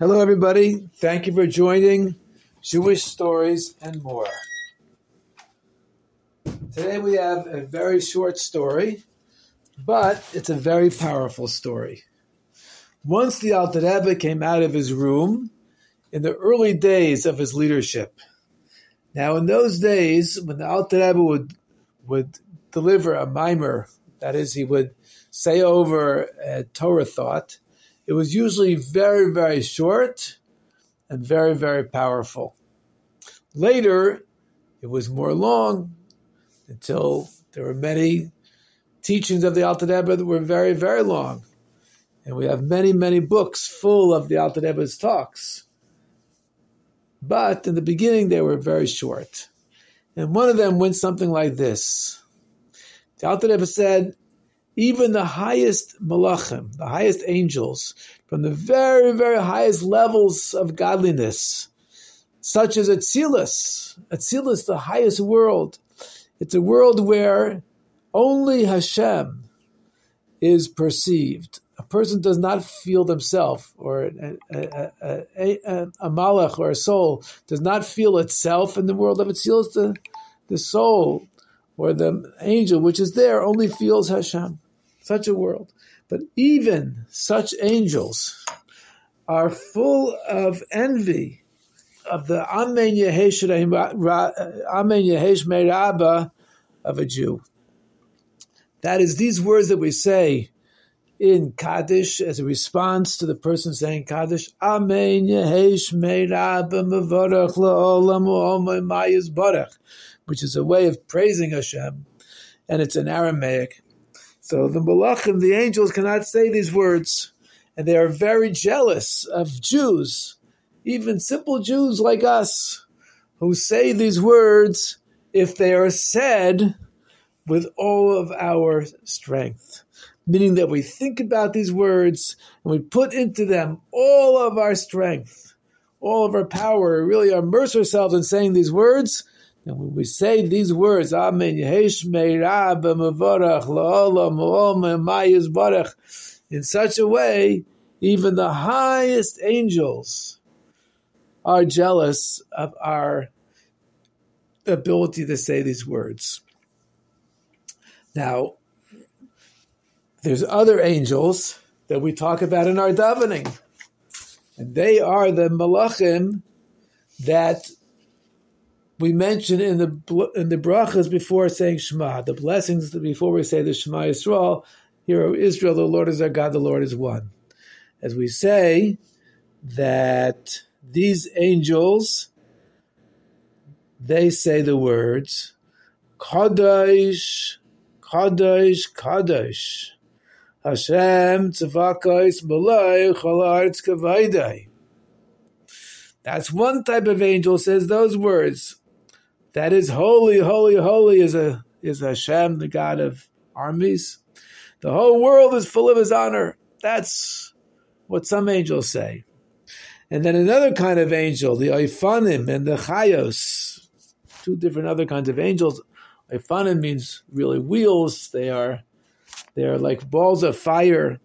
Hello, everybody. Thank you for joining Jewish Stories and More. Today we have a very short story, but it's a very powerful story. Once the Alter Rebbe came out of his room in the early days of his leadership. Now, in those days, when the Alter Rebbe would would deliver a maamar, that is, he would say over a Torah thought, it was usually very, very short and very, very powerful. Later, it was more long until there were many teachings of the Alter Rebbe that were very, very long. And we have many, many books full of the Alter Rebbe's talks. But in the beginning, they were very short. And one of them went something like this. The Alter Rebbe said, even the highest malachim, the highest angels, from the very, very highest levels of godliness, such as Atzilus, Atzilus, the highest world. It's a world where only Hashem is perceived. A person does not feel themselves, or a, a, a, a, malach or a soul does not feel itself in the world of Atzilus. The, the soul or the angel which is there only feels Hashem such a world. But even such angels are full of envy of the Amen Yehesh uh, Yehei Shmei Raba of a Jew. That is these words that we say in Kaddish as a response to the person saying Kaddish. Amen Yehei Shmei Raba Mavarach La'olam Mayis Barach, which is a way of praising Hashem, and it's in Aramaic. So the Malachim, the angels, cannot say these words, and they are very jealous of Jews, even simple Jews like us, who say these words if they are said with all of our strength. Meaning that we think about these words and we put into them all of our strength, all of our power, really immerse ourselves in saying these words and when we say these words, Amen, in such a way, even the highest angels are jealous of our ability to say these words. Now, there's other angels that we talk about in our davening, and they are the malachim that we mentioned in the in the brachas before saying Shema, the blessings before we say the Shema Yisrael. Hear, Israel, the Lord is our God, the Lord is one. As we say that these angels, they say the words Kadosh, Kadosh, Kadosh. Hashem tzavakos malay chalartz kavaydai. That's one type of angel says those words. That is holy, holy, holy is a is Hashem, the God of armies. The whole world is full of His honor. That's what some angels say. And then another kind of angel, the Oifanim and the Chayos, two different other kinds of angels. Oifanim means really wheels. They are they are like balls of fire,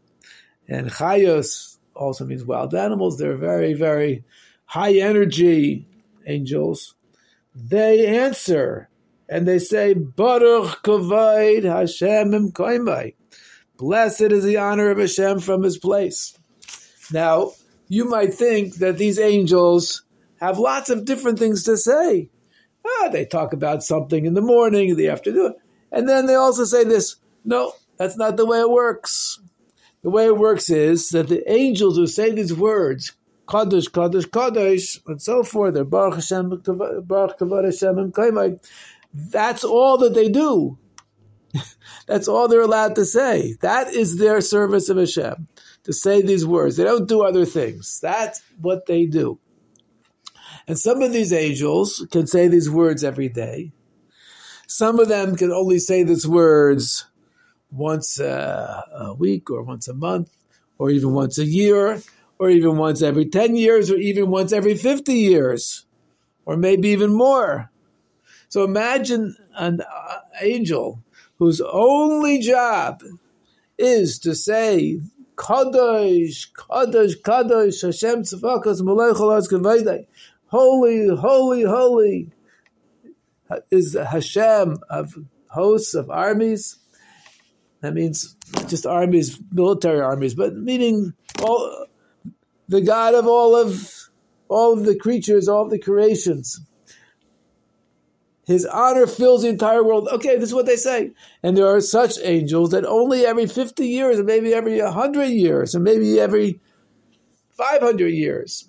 and Chayos also means wild animals. They're very very high energy angels they answer and they say, Baruch Kavod Hashem Imkoimai. Blessed is the honor of Hashem from his place. Now, you might think that these angels have lots of different things to say. Ah, they talk about something in the morning, in the afternoon, and then they also say this. No, that's not the way it works. The way it works is that the angels who say these words, Kadosh, Kadosh, Kadosh, and so forth. They're Baruch Hashem, Baruch Kavod Hashem, and Kaimai. That's all that they do. That's all they're allowed to say. That is their service of Hashem, to say these words. They don't do other things. That's what they do. And some of these angels can say these words every day. Some of them can only say these words once a, a week or once a month or even once a year or even once every 10 years, or even once every 50 years, or maybe even more. So imagine an uh, angel whose only job is to say Kadosh, Kadosh, Kadosh, Hashem Cholas Holy, holy, holy is Hashem of hosts, of armies. That means just armies, military armies, but meaning all, the God of all of all of the creatures, all of the creations. His honor fills the entire world. Okay, this is what they say. And there are such angels that only every 50 years, and maybe every 100 years, and maybe every 500 years,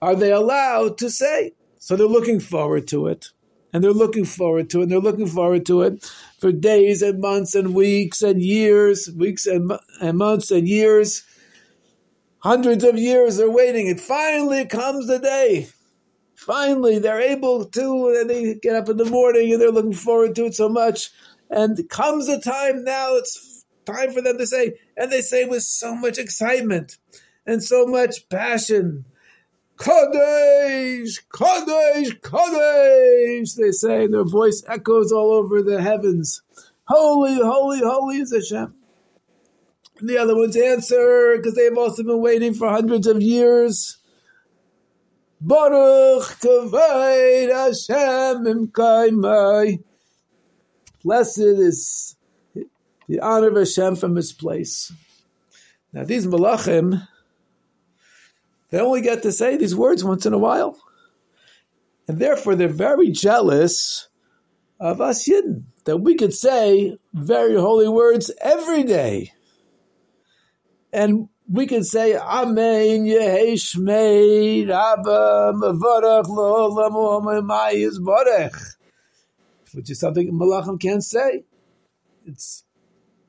are they allowed to say. So they're looking forward to it. And they're looking forward to it. And they're looking forward to it for days and months and weeks and years, weeks and, and months and years. Hundreds of years they're waiting. And finally comes the day finally they're able to, and they get up in the morning and they're looking forward to it so much. And comes the time now, it's time for them to say, and they say with so much excitement and so much passion, Kadesh, Kadesh, Kadesh, they say, and their voice echoes all over the heavens. Holy, holy, holy is Hashem. The other ones answer because they've also been waiting for hundreds of years. Baruch kavod Hashem imkaimai. Blessed is the honor of Hashem from His place. Now these malachim, they only get to say these words once in a while, and therefore they're very jealous of us Yidden that we could say very holy words every day. And we can say Amen Yehi Shmei Mavarach Lo Lamu Barech, which is something Malachim can't say. It's,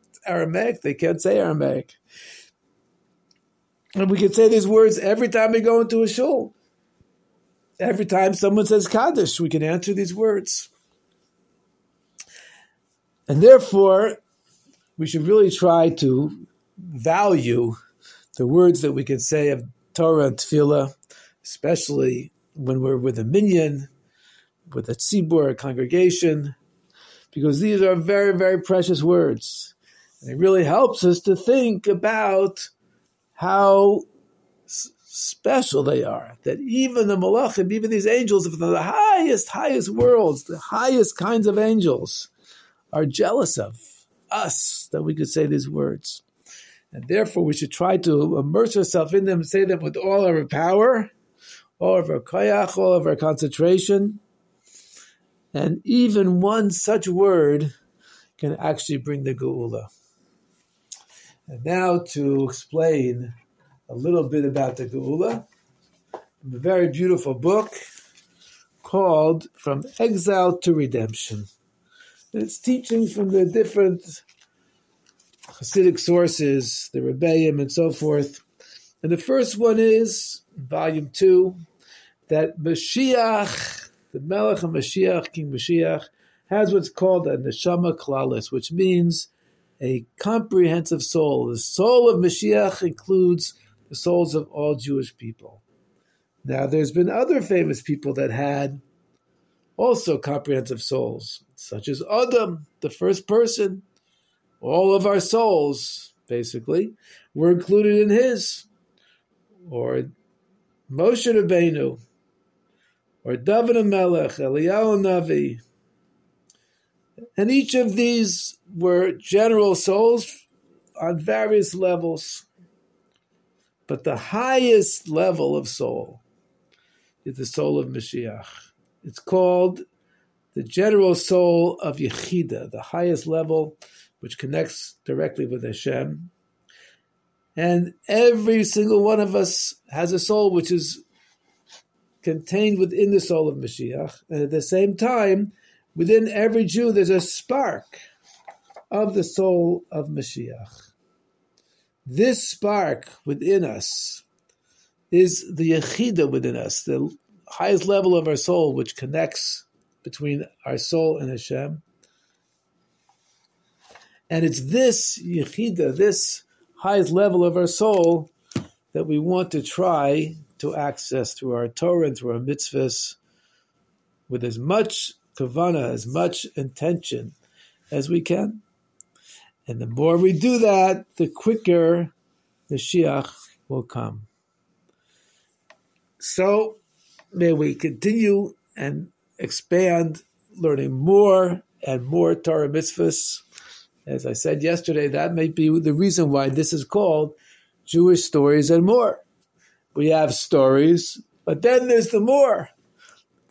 it's Aramaic; they can't say Aramaic, and we can say these words every time we go into a shul. Every time someone says Kaddish, we can answer these words. And therefore, we should really try to value the words that we can say of Torah and Tefillah, especially when we're with a minyan, with a tzibur, a congregation, because these are very, very precious words. And it really helps us to think about how s- special they are. That even the malachim, even these angels of the highest, highest worlds, the highest kinds of angels, are jealous of us that we could say these words. And therefore, we should try to immerse ourselves in them, say them with all our power, all of our koyach, all of our concentration. And even one such word can actually bring the geula. And now to explain a little bit about the geula, a very beautiful book called From Exile to Redemption. It's teachings from the different Hasidic sources, the Rebbeim, and so forth. And the first one is volume two, that Mashiach, the Melech of Mashiach, King Mashiach, has what's called a neshama klalis, which means a comprehensive soul. The soul of Mashiach includes the souls of all Jewish people. Now, there's been other famous people that had also comprehensive souls, such as Adam, the first person, all of our souls, basically, were included in his, or Moshe Rabbeinu, or David Melech, Eliyahu Navi. And each of these were general souls on various levels. But the highest level of soul is the soul of Mashiach. It's called the general soul of Yechida, the highest level which connects directly with Hashem. And every single one of us has a soul which is contained within the soul of Mashiach. And at the same time, within every Jew, there's a spark of the soul of Mashiach. This spark within us is the yechida within us, the highest level of our soul, which connects between our soul and Hashem. And it's this yichida, this highest level of our soul, that we want to try to access through our Torah and through our mitzvahs with as much kavana, as much intention as we can. And the more we do that, the quicker the Shiach will come. So may we continue and expand learning more and more Torah mitzvahs. As I said yesterday, that may be the reason why this is called Jewish Stories and More. We have stories, but then there's the more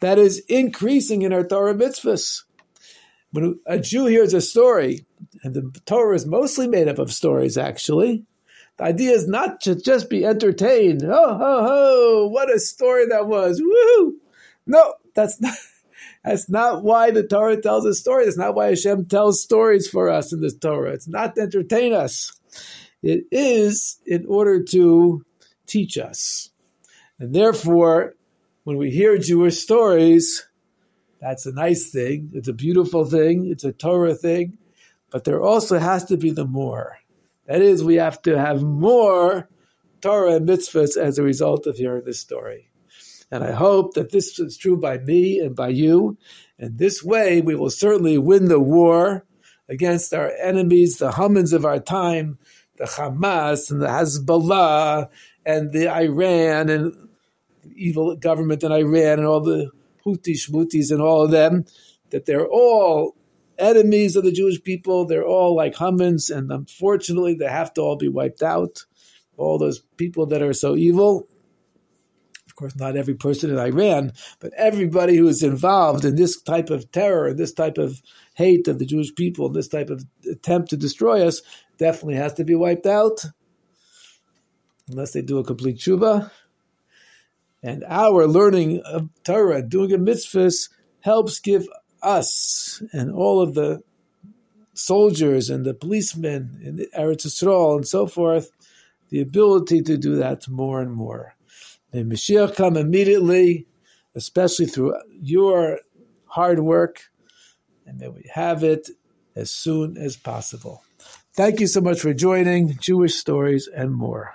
that is increasing in our Torah mitzvahs. When a Jew hears a story, and the Torah is mostly made up of stories, actually, the idea is not to just be entertained. Oh, ho, ho, what a story that was. Woo! No, that's not. That's not why the Torah tells a story. That's not why Hashem tells stories for us in the Torah. It's not to entertain us. It is in order to teach us. And therefore, when we hear Jewish stories, that's a nice thing. It's a beautiful thing. It's a Torah thing. But there also has to be the more. That is, we have to have more Torah and mitzvahs as a result of hearing this story. And I hope that this is true by me and by you. And this way, we will certainly win the war against our enemies, the Hamans of our time, the Hamas and the Hezbollah and the Iran and the evil government in Iran and all the Houthi Shmutis and all of them, that they're all enemies of the Jewish people. They're all like Hamans, and unfortunately, they have to all be wiped out. All those people that are so evil, course, not every person in Iran, but everybody who is involved in this type of terror, this type of hate of the Jewish people, this type of attempt to destroy us, definitely has to be wiped out, unless they do a complete tshuva. And our learning of Torah, doing a mitzvahs, helps give us and all of the soldiers and the policemen in Eretz Yisrael and so forth the ability to do that more and more. May Mashiach come immediately, especially through your hard work, and may we have it as soon as possible. Thank you so much for joining Jewish Stories and More.